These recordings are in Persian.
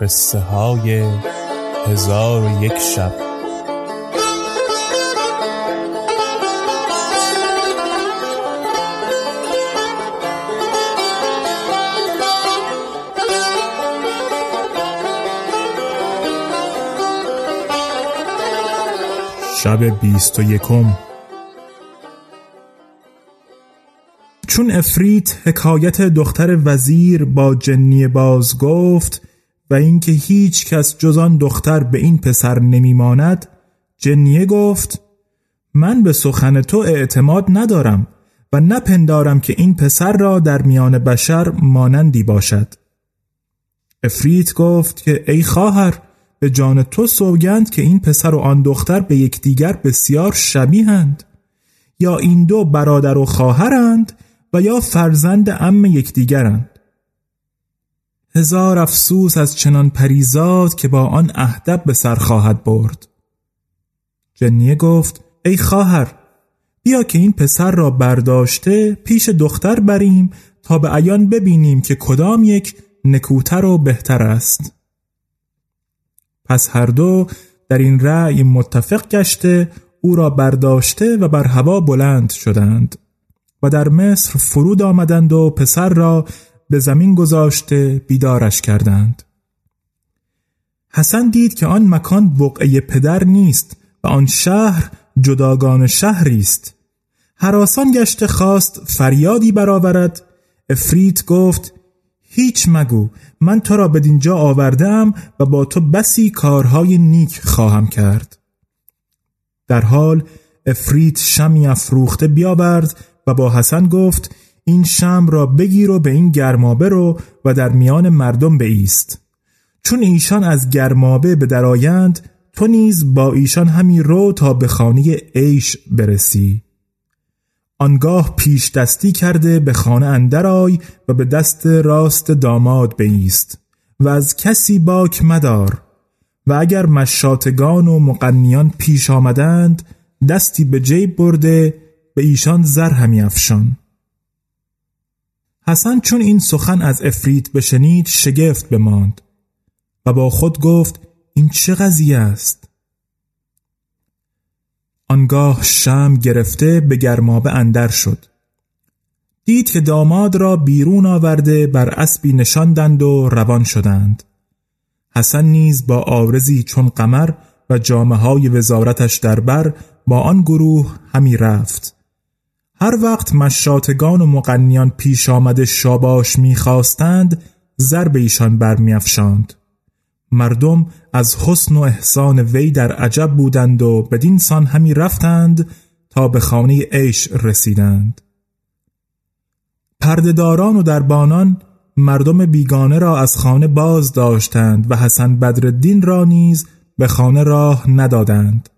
قصه های هزار و یک شب. شب بیست و یکم. چون افریت حکایت دختر وزیر با جنی باز گفت و اینکه هیچ کس جز آن دختر به این پسر نمیماند جنیه گفت من به سخن تو اعتماد ندارم و نپندارم که این پسر را در میان بشر مانندی باشد. افریت گفت که ای خواهر به جان تو سوگند که این پسر و آن دختر به یکدیگر بسیار شبیهند یا این دو برادر و خواهرند و یا فرزند ام یکدیگرند. هزار افسوس از چنان پریزاد که با آن اهدب به سر خواهد برد. جنیه گفت ای خواهر بیا که این پسر را برداشته پیش دختر بریم تا به عیان ببینیم که کدام یک نکوتر و بهتر است. پس هر دو در این رأی متفق گشته او را برداشته و بر هوا بلند شدند و در مصر فرود آمدند و پسر را به زمین گذاشته بیدارش کردند. حسن دید که آن مکان بقعه پدر نیست و آن شهر جداگان شهری است. حراسان گشته خواست فریادی برآورد. افریت گفت هیچ مگو من تو را به دینجا آوردم و با تو بسی کارهای نیک خواهم کرد. در حال افریت شمی افروخته بیاورد و با حسن گفت این شم را بگیر و به این گرمابه رو و در میان مردم بایست چون ایشان از گرمابه به درآیند تو نیز با ایشان همی رو تا به خانه عیش برسی. آنگاه پیش دستی کرده به خانه اندرای و به دست راست داماد بیست. و از کسی باک مدار. و اگر مشاتگان و مقنیان پیش آمدند دستی به جیب برده به ایشان زر همی افشان. حسن چون این سخن از افریت بشنید شگفت بماند و با خود گفت این چه قضیه است؟ آنگاه شم گرفته به گرمابه اندر شد. دید که داماد را بیرون آورده بر اسبی نشاندند و روان شدند. حسن نیز با آرزی چون قمر و جامعه های وزارتش در بر با آن گروه همی رفت. هر وقت مشاتگان و مقنیان پیش آمده شاباش می‌خواستند ضرب ایشان برمیافشاند. مردم از حسن و احسان وی در عجب بودند و بدین سان همی رفتند تا به خانه عیش رسیدند. پردهداران و دربانان مردم بیگانه را از خانه باز داشتند و حسن بدرالدین را نیز به خانه راه ندادند.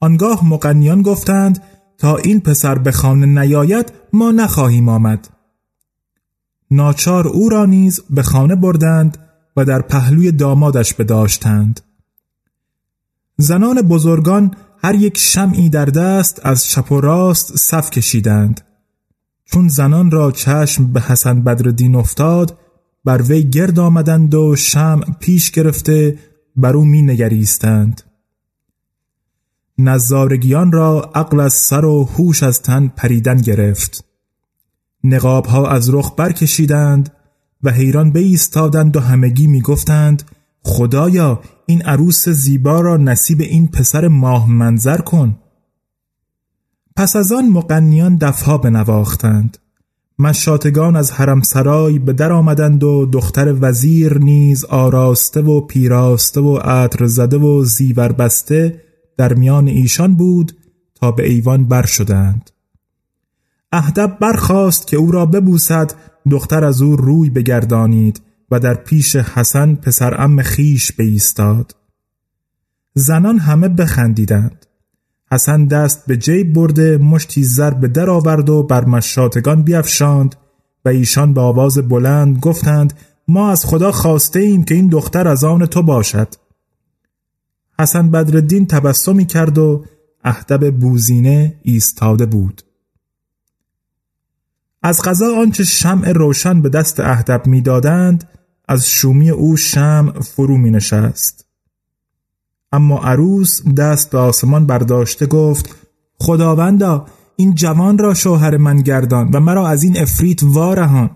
آنگاه مقنیان گفتند تا این پسر به خانه نیاید ما نخواهیم آمد. ناچار او را نیز به خانه بردند و در پهلوی دامادش بداشتند. زنان بزرگان هر یک شمعی در دست از چپ و راست صف کشیدند. چون زنان را چشم به حسن بدردین افتاد بر وی گرد آمدند و شمع پیش گرفته بر او می نگریستند. نظارگیان را عقل از سر و هوش از تن پریدن گرفت. نقاب ها از رخ برکشیدند و حیران بایستادند و همگی می گفتند خدایا این عروس زیبا را نصیب این پسر ماه منظر کن. پس از آن مقنیان دفها بنواختند. مشاتگان از حرم سرای به در آمدند و دختر وزیر نیز آراسته و پیراسته و عطر زده و زیور بسته در میان ایشان بود تا به ایوان بر شدند. اهدب برخواست که او را ببوسد دختر از او روی بگردانید و در پیش حسن پسر ام خیش بایستاد. زنان همه بخندیدند. حسن دست به جیب برده مشتی زر به در آورد و بر مشاتگان بیفشاند و ایشان به آواز بلند گفتند ما از خدا خواسته ایم که این دختر از آن تو باشد. حسن بدردین تبسمی کرد و اهدب بوزینه ایستاده بود. از غذا آنچه شمع روشن به دست اهدب می‌دادند از شومی او شمع فرو می نشست اما عروس دست به آسمان برداشته گفت خداوندا این جوان را شوهر من گردان و مرا از این افریت وارهان.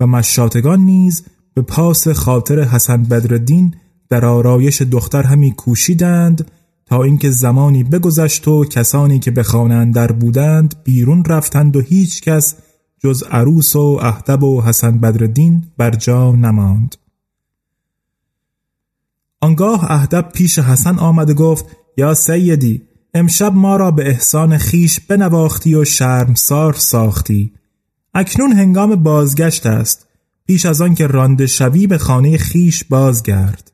و مشاتگان نیز به پاس خاطر حسن بدردین در آرایش دختر همی کوشیدند تا اینکه زمانی بگذشت و کسانی که به خانه در بودند بیرون رفتند و هیچ کس جز عروس و اهدب و حسن بدردین بر جا نماند. آنگاه اهدب پیش حسن آمد و گفت یا سیدی امشب ما را به احسان خیش بنواختی و شرمسار ساختی. اکنون هنگام بازگشت است. پیش از آن که رانده شوی به خانه خیش بازگرد.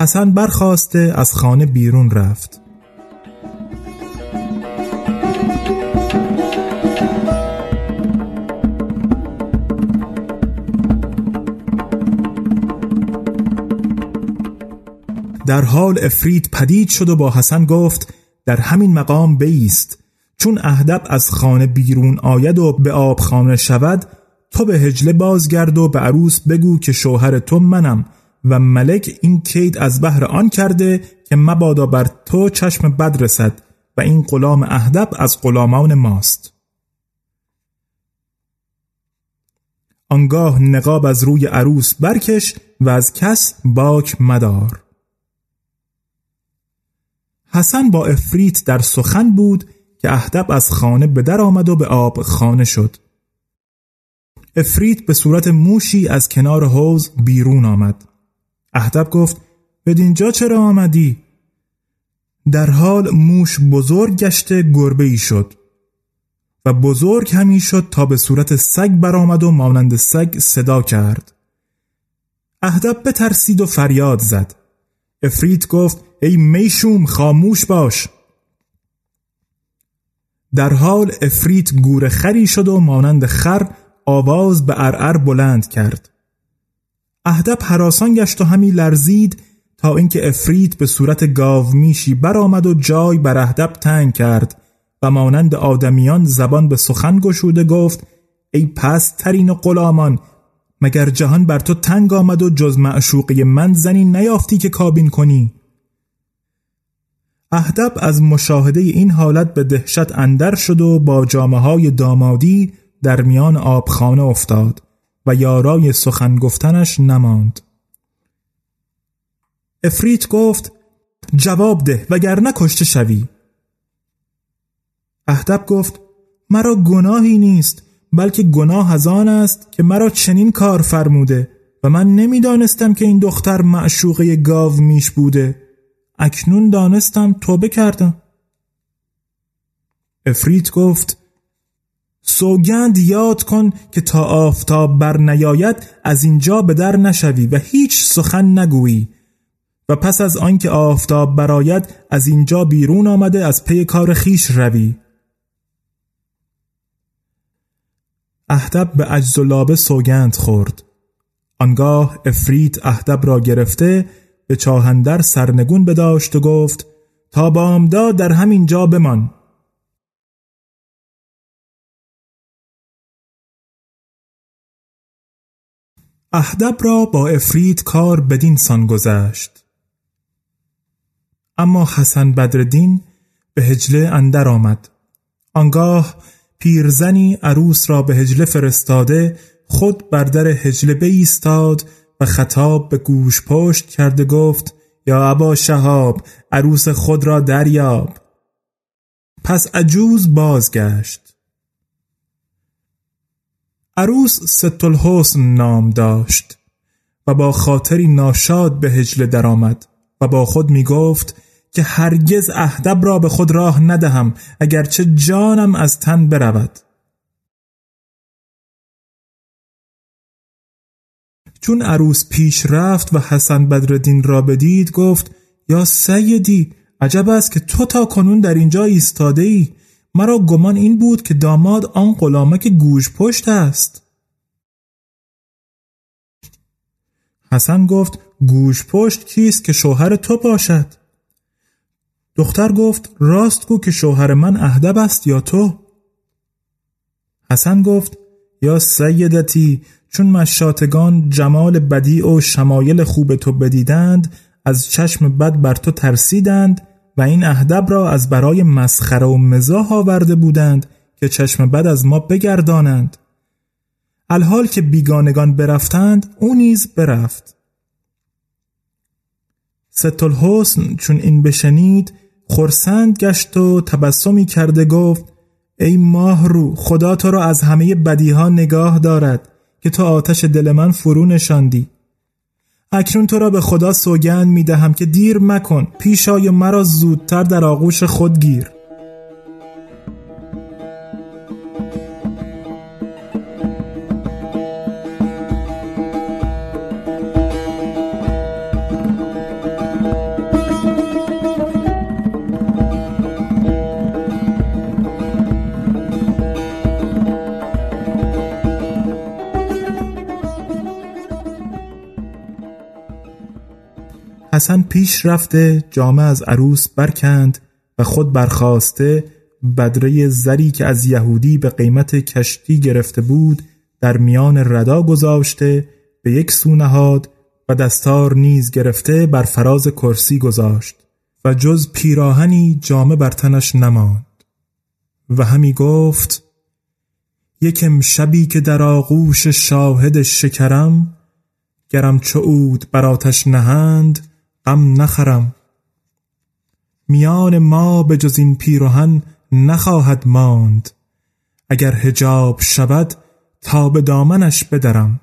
حسن برخواسته از خانه بیرون رفت. در حال افرید پدید شد و با حسن گفت در همین مقام بیست. چون اهدب از خانه بیرون آید و به آب خانه شود تو به هجله بازگرد و به عروس بگو که شوهر تو منم. و ملک این کید از بهر آن کرده که مبادا بر تو چشم بد رسد و این غلام اهدب از غلامان ماست. آنگاه نقاب از روی عروس برکش و از کس باک مدار. حسن با افریت در سخن بود که اهدب از خانه به در آمد و به آب خانه شد. افریت به صورت موشی از کنار حوز بیرون آمد. اهدب گفت بدینجا چرا آمدی؟ در حال موش بزرگ گشته گربه ای شد و بزرگ همی شد تا به صورت سگ برآمد و مانند سگ صدا کرد. اهدب بترسید و فریاد زد. افریت گفت ای می‌شوم خاموش باش. در حال افریت گور خری شد و مانند خر آواز به ارعر بلند کرد. اهدب حراسان گشت و همی لرزید تا اینکه افریت به صورت گاو میشی برآمد و جای بر اهدب تنگ کرد و مانند آدمیان زبان به سخن گشوده گفت ای پست ترین و غلامان مگر جهان بر تو تنگ آمد و جز معشوقی من زنی نیافتی که کابین کنی؟ اهدب از مشاهده این حالت به دهشت اندر شد و با جامعه های دامادی در میان آبخانه افتاد. و یارای سخن گفتنش نماند. افریت گفت جواب ده وگرنه کشته شوی. اهدب گفت مرا گناهی نیست بلکه گناه از آن است که مرا چنین کار فرموده و من نمی‌دانستم که این دختر معشوقه گاو میش بوده. اکنون دانستم توبه کردم. افریت گفت سوگند یاد کن که تا آفتاب بر نیاید از اینجا به در نشوی و هیچ سخن نگویی. و پس از آنکه آفتاب براید از اینجا بیرون آمده از پی کار خیش روی. اهدب به عجز و لابه سوگند خورد. آنگاه افریت اهدب را گرفته به چاهندر سرنگون بداشت و گفت تا بامداد در همین جا بمان. اهدب را با افرید کار بدین سان گذشت. اما حسن بدردین به هجله اندر آمد. آنگاه پیرزنی عروس را به هجله فرستاده خود بر در هجله بایستاد و خطاب به گوش پشت کرده گفت یا ابا شهاب عروس خود را دریاب. پس عجوز بازگشت. عروس ست الحسن نام داشت و با خاطری ناشاد به هجله درآمد و با خود می گفت که هرگز اهدب را به خود راه ندهم اگرچه جانم از تن برود. چون عروس پیش رفت و حسن بدردین را بدید گفت یا سیدی عجب است که تو تا کنون در اینجا ایستاده ای مرا گمان این بود که داماد آن غلامک گوش پشت است. حسن گفت گوش پشت کیست که شوهر تو باشد؟ دختر گفت راست گو که شوهر من اهدب است یا تو؟ حسن گفت یا سیدتی چون مشاتگان جمال بدی و شمایل خوب تو بدیدند از چشم بد بر تو ترسیدند و این اهدب را از برای مسخره و مزاح آورده بودند که چشم بد از ما بگردانند. الحال که بیگانگان برفتند او نیز برفت. ست الحسن چون این بشنید خرسند گشت و تبسمی کرده گفت ای ماه رو خدا تو را از همه بدیها نگاه دارد که تو آتش دل من فرو نشاندی. اکنون تو را به خدا سوگند می دهم که دیر مکن پیش آی مرا زودتر در آغوش خود گیر. حسن پیش رفته جامه از عروس برکند و خود برخواسته بدره زری که از یهودی به قیمت کشتی گرفته بود در میان ردا گذاشته به یک سو نهاد و دستار نیز گرفته بر فراز کرسی گذاشت و جز پیراهنی جامه بر تنش نماند. و همی گفت یکم شبی که در آغوش شاهد شکرم گرم چعود بر آتش نهند غم نخرم. میان ما به جز این پیرهن نخواهد ماند. اگر هجاب شود تا به دامنش بدرم.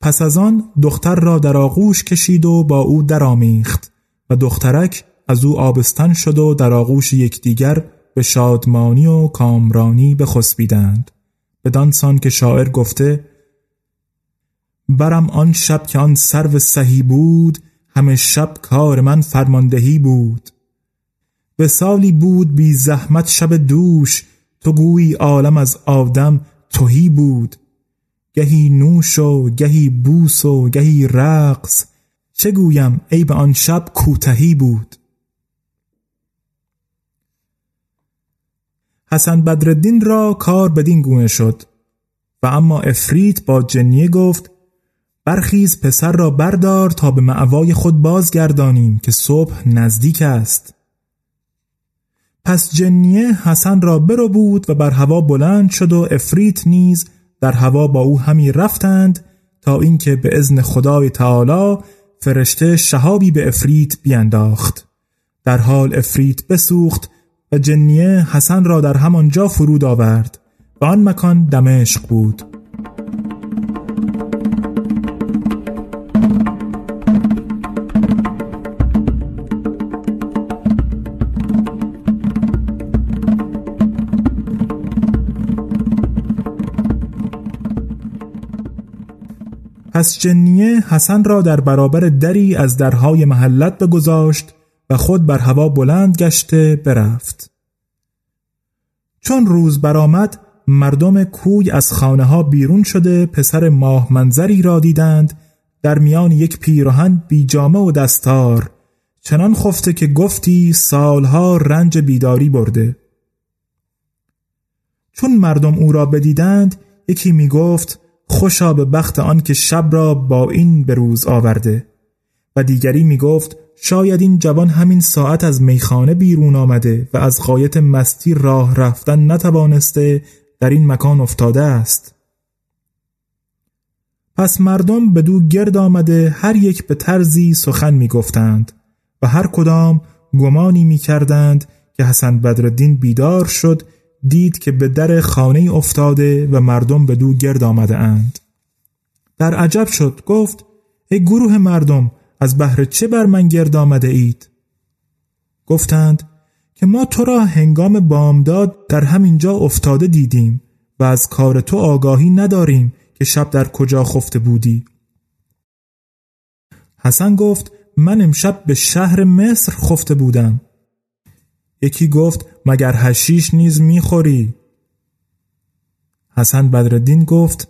پس از آن دختر را در آغوش کشید و با او درآمیخت و دخترک از او آبستن شد و در آغوش یکدیگر به شادمانی و کامرانی بخسبیدند. بدانسان که شاعر گفته برم آن شب که آن سرو سهی بود همه شب کار من فرماندهی بود. به سالی بود بی زحمت شب دوش تو گویی عالم از آدم توهی بود. گهی نوش و گهی بوس و گهی رقص چه گویم ای به آن شب کوتهی بود. حسن بدردین را کار بدین گونه شد. و اما افریت با جنیه گفت برخیز پسر را بردار تا به معوای خود بازگردانیم که صبح نزدیک است. پس جنیه حسن را برو بود و بر هوا بلند شد و افریت نیز در هوا با او همی رفتند تا اینکه به ازن خدای تعالی فرشته شهابی به افریت بینداخت. در حال افریت بسوخت و جنیه حسن را در همانجا فرود آورد و آن مکان دمشق بود. پس جنیه حسن را در برابر دری از درهای محلت بگذاشت و خود بر هوا بلند گشته برفت. چون روز برآمد مردم کوی از خانه ها بیرون شده پسر ماه منظری را دیدند در میان یک پیراهن بیجامه و دستار چنان خفته که گفتی سالها رنج بیداری برده. چون مردم او را بدیدند یکی می گفت خوشا به بخت آن که شب را با این به روز آورده. و دیگری می گفت شاید این جوان همین ساعت از میخانه بیرون آمده و از قایت مستی راه رفتن نتوانسته در این مکان افتاده است. پس مردم به دو گرد آمده هر یک به طرزی سخن می گفتند و هر کدام گمانی می کردند که حسن بدردین بیدار شد دید که به در خانه افتاده و مردم به دو گرد آمده اند. در عجب شد گفت ای گروه مردم از بهر چه بر من گرد آمده اید؟ گفتند که ما تو را هنگام بامداد در همینجا افتاده دیدیم و از کار تو آگاهی نداریم که شب در کجا خفته بودی. حسن گفت من امشب به شهر مصر خفته بودم. یکی گفت مگر هشیش نیز می‌خوری؟ حسن بدردین گفت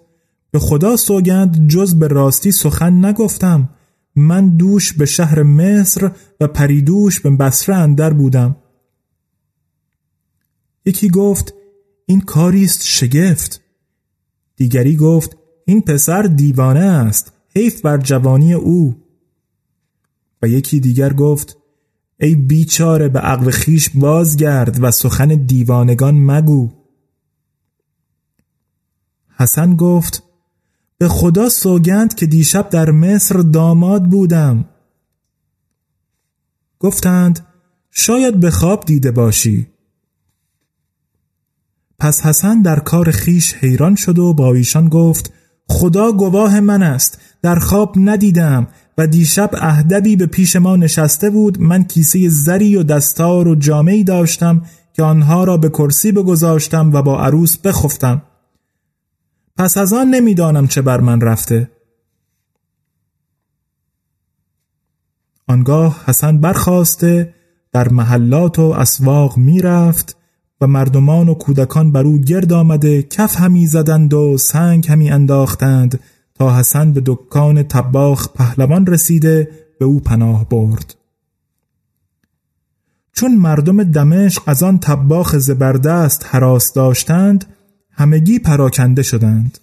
به خدا سوگند جز به راستی سخن نگفتم. من دوش به شهر مصر و پریدوش به بسره اندر بودم. یکی گفت این کاریست شگفت. دیگری گفت این پسر دیوانه است حیف بر جوانی او. و یکی دیگر گفت ای بیچاره به عقل خیش بازگرد و سخن دیوانگان مگو. حسن گفت به خدا سوگند که دیشب در مصر داماد بودم. گفتند شاید به خواب دیده باشی. پس حسن در کار خیش حیران شد و با ایشان گفت خدا گواه من است در خواب ندیدم. و دیشب اهدبی به پیش ما نشسته بود. من کیسه زری و دستار و جامعی داشتم که آنها را به کرسی بگذاشتم و با عروس بخفتم. پس از آن نمی‌دانم چه بر من رفته. آنگاه حسن برخواسته در محلات و اسواق می‌رفت و مردمان و کودکان بر او گرد آمده کف همی زدند و سنگ همی انداختند. تا حسن به دکان تباخ پهلوان رسیده به او پناه برد. چون مردم دمشق از آن تباخ زبردست حراس داشتند همگی پراکنده شدند.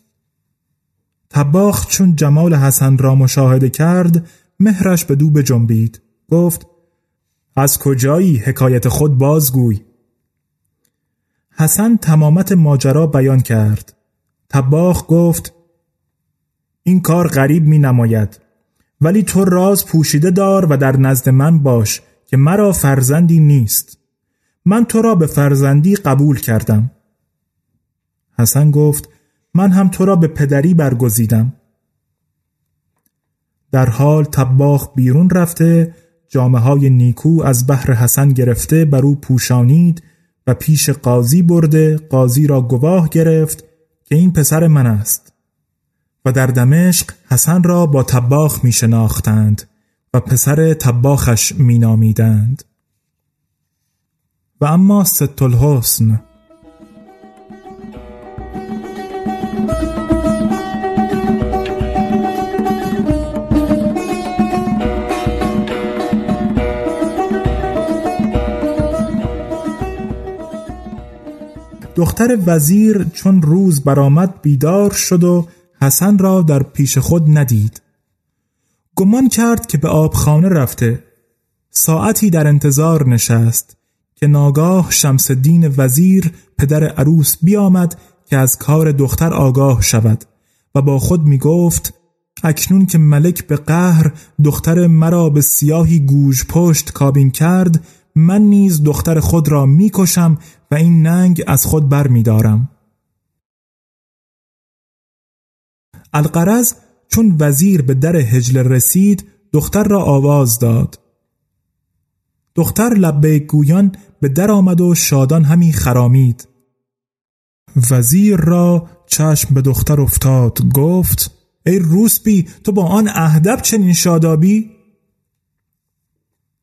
تباخ چون جمال حسن را مشاهده کرد مهرش به دو بجنبید. گفت از کجایی حکایت خود بازگوی؟ حسن تمامت ماجرا بیان کرد. تباخ گفت این کار غریب می نماید ولی تو راز پوشیده دار و در نزد من باش که مرا فرزندی نیست. من تو را به فرزندی قبول کردم. حسن گفت من هم تو را به پدری برگزیدم. در حال تباخ بیرون رفته جامعه های نیکو از بحر حسن گرفته بر او پوشانید و پیش قاضی برده قاضی را گواه گرفت که این پسر من است. و در دمشق حسن را با تباخ می شناختند و پسر تباخش می نامیدند و اما ست الحسن. دختر وزیر چون روز برآمد بیدار شد و حسن را در پیش خود ندید گمان کرد که به آبخانه رفته ساعتی در انتظار نشست که ناگاه شمس دین وزیر پدر عروس بیامد که از کار دختر آگاه شود و با خود می گفت اکنون که ملک به قهر دختر مرا به سیاهی گوش پشت کابین کرد من نیز دختر خود را می‌کشم و این ننگ از خود بر می دارم. القرز چون وزیر به در هجل رسید دختر را آواز داد. دختر لبیک گویان به در آمد و شادان همی خرامید. وزیر را چشم به دختر افتاد گفت ای روسبی تو با آن اهدب چنین شادابی؟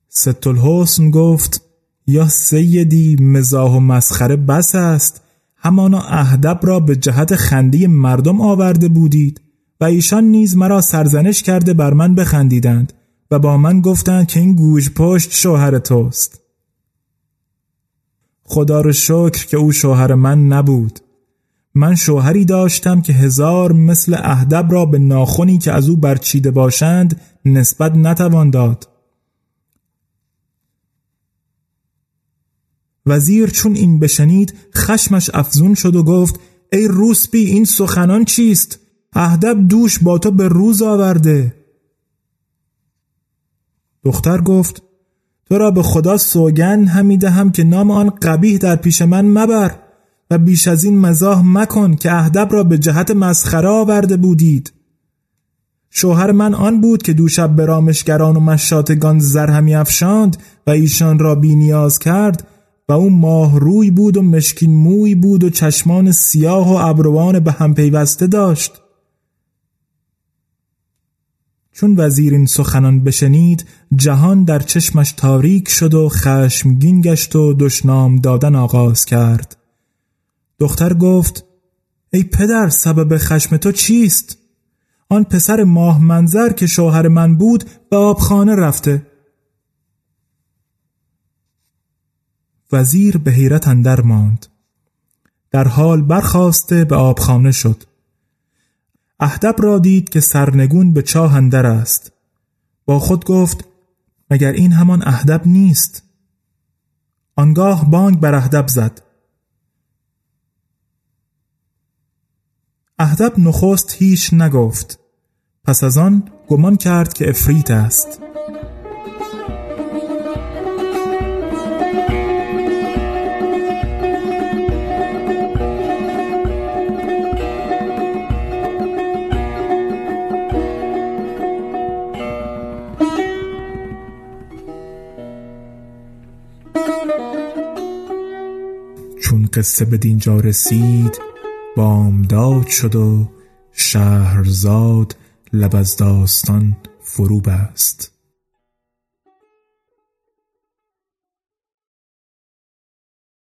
ست الحسن گفت یا سیدی مزاح و مسخره بس است. همانا اهدب را به جهت خندی مردم آورده بودید و ایشان نیز مرا سرزنش کرده بر من بخندیدند و با من گفتند که این گوش پشت شوهر توست. خدا رو شکر که او شوهر من نبود. من شوهری داشتم که هزار مثل اهدب را به ناخونی که از او برچیده باشند نسبت نتوان داد. وزیر چون این بشنید خشمش افزون شد و گفت ای روسبی این سخنان چیست؟ اهدب دوش با تو به روز آورده دختر گفت تو را به خدا سوگن همیده هم که نام آن قبیه در پیش من مبر و بیش از این مزاح مکن که اهدب را به جهت مسخره آورده بودید شوهر من آن بود که دوشب به رامشگران و مشاتگان زر همی افشاند و ایشان را بی نیاز کرد و او ماه روی بود و مشکین موی بود و چشمان سیاه و ابروان به هم پیوسته داشت. چون وزیر این سخنان بشنید جهان در چشمش تاریک شد و خشمگین گشت و دشنام دادن آغاز کرد. دختر گفت ای پدر سبب خشم تو چیست؟ آن پسر ماه منظر که شوهر من بود به آبخانه رفته. وزیر به حیرت اندر ماند. در حال برخواسته به آبخانه شد. اهدب را دید که سرنگون به چاه اندر است. با خود گفت مگر این همان اهدب نیست؟ آنگاه بانگ بر اهدب زد. اهدب نخست هیچ نگفت. پس از آن گمان کرد که افریت است. قصه به دینجا رسید بامداد شد و شهرزاد لب از داستان فرو بست.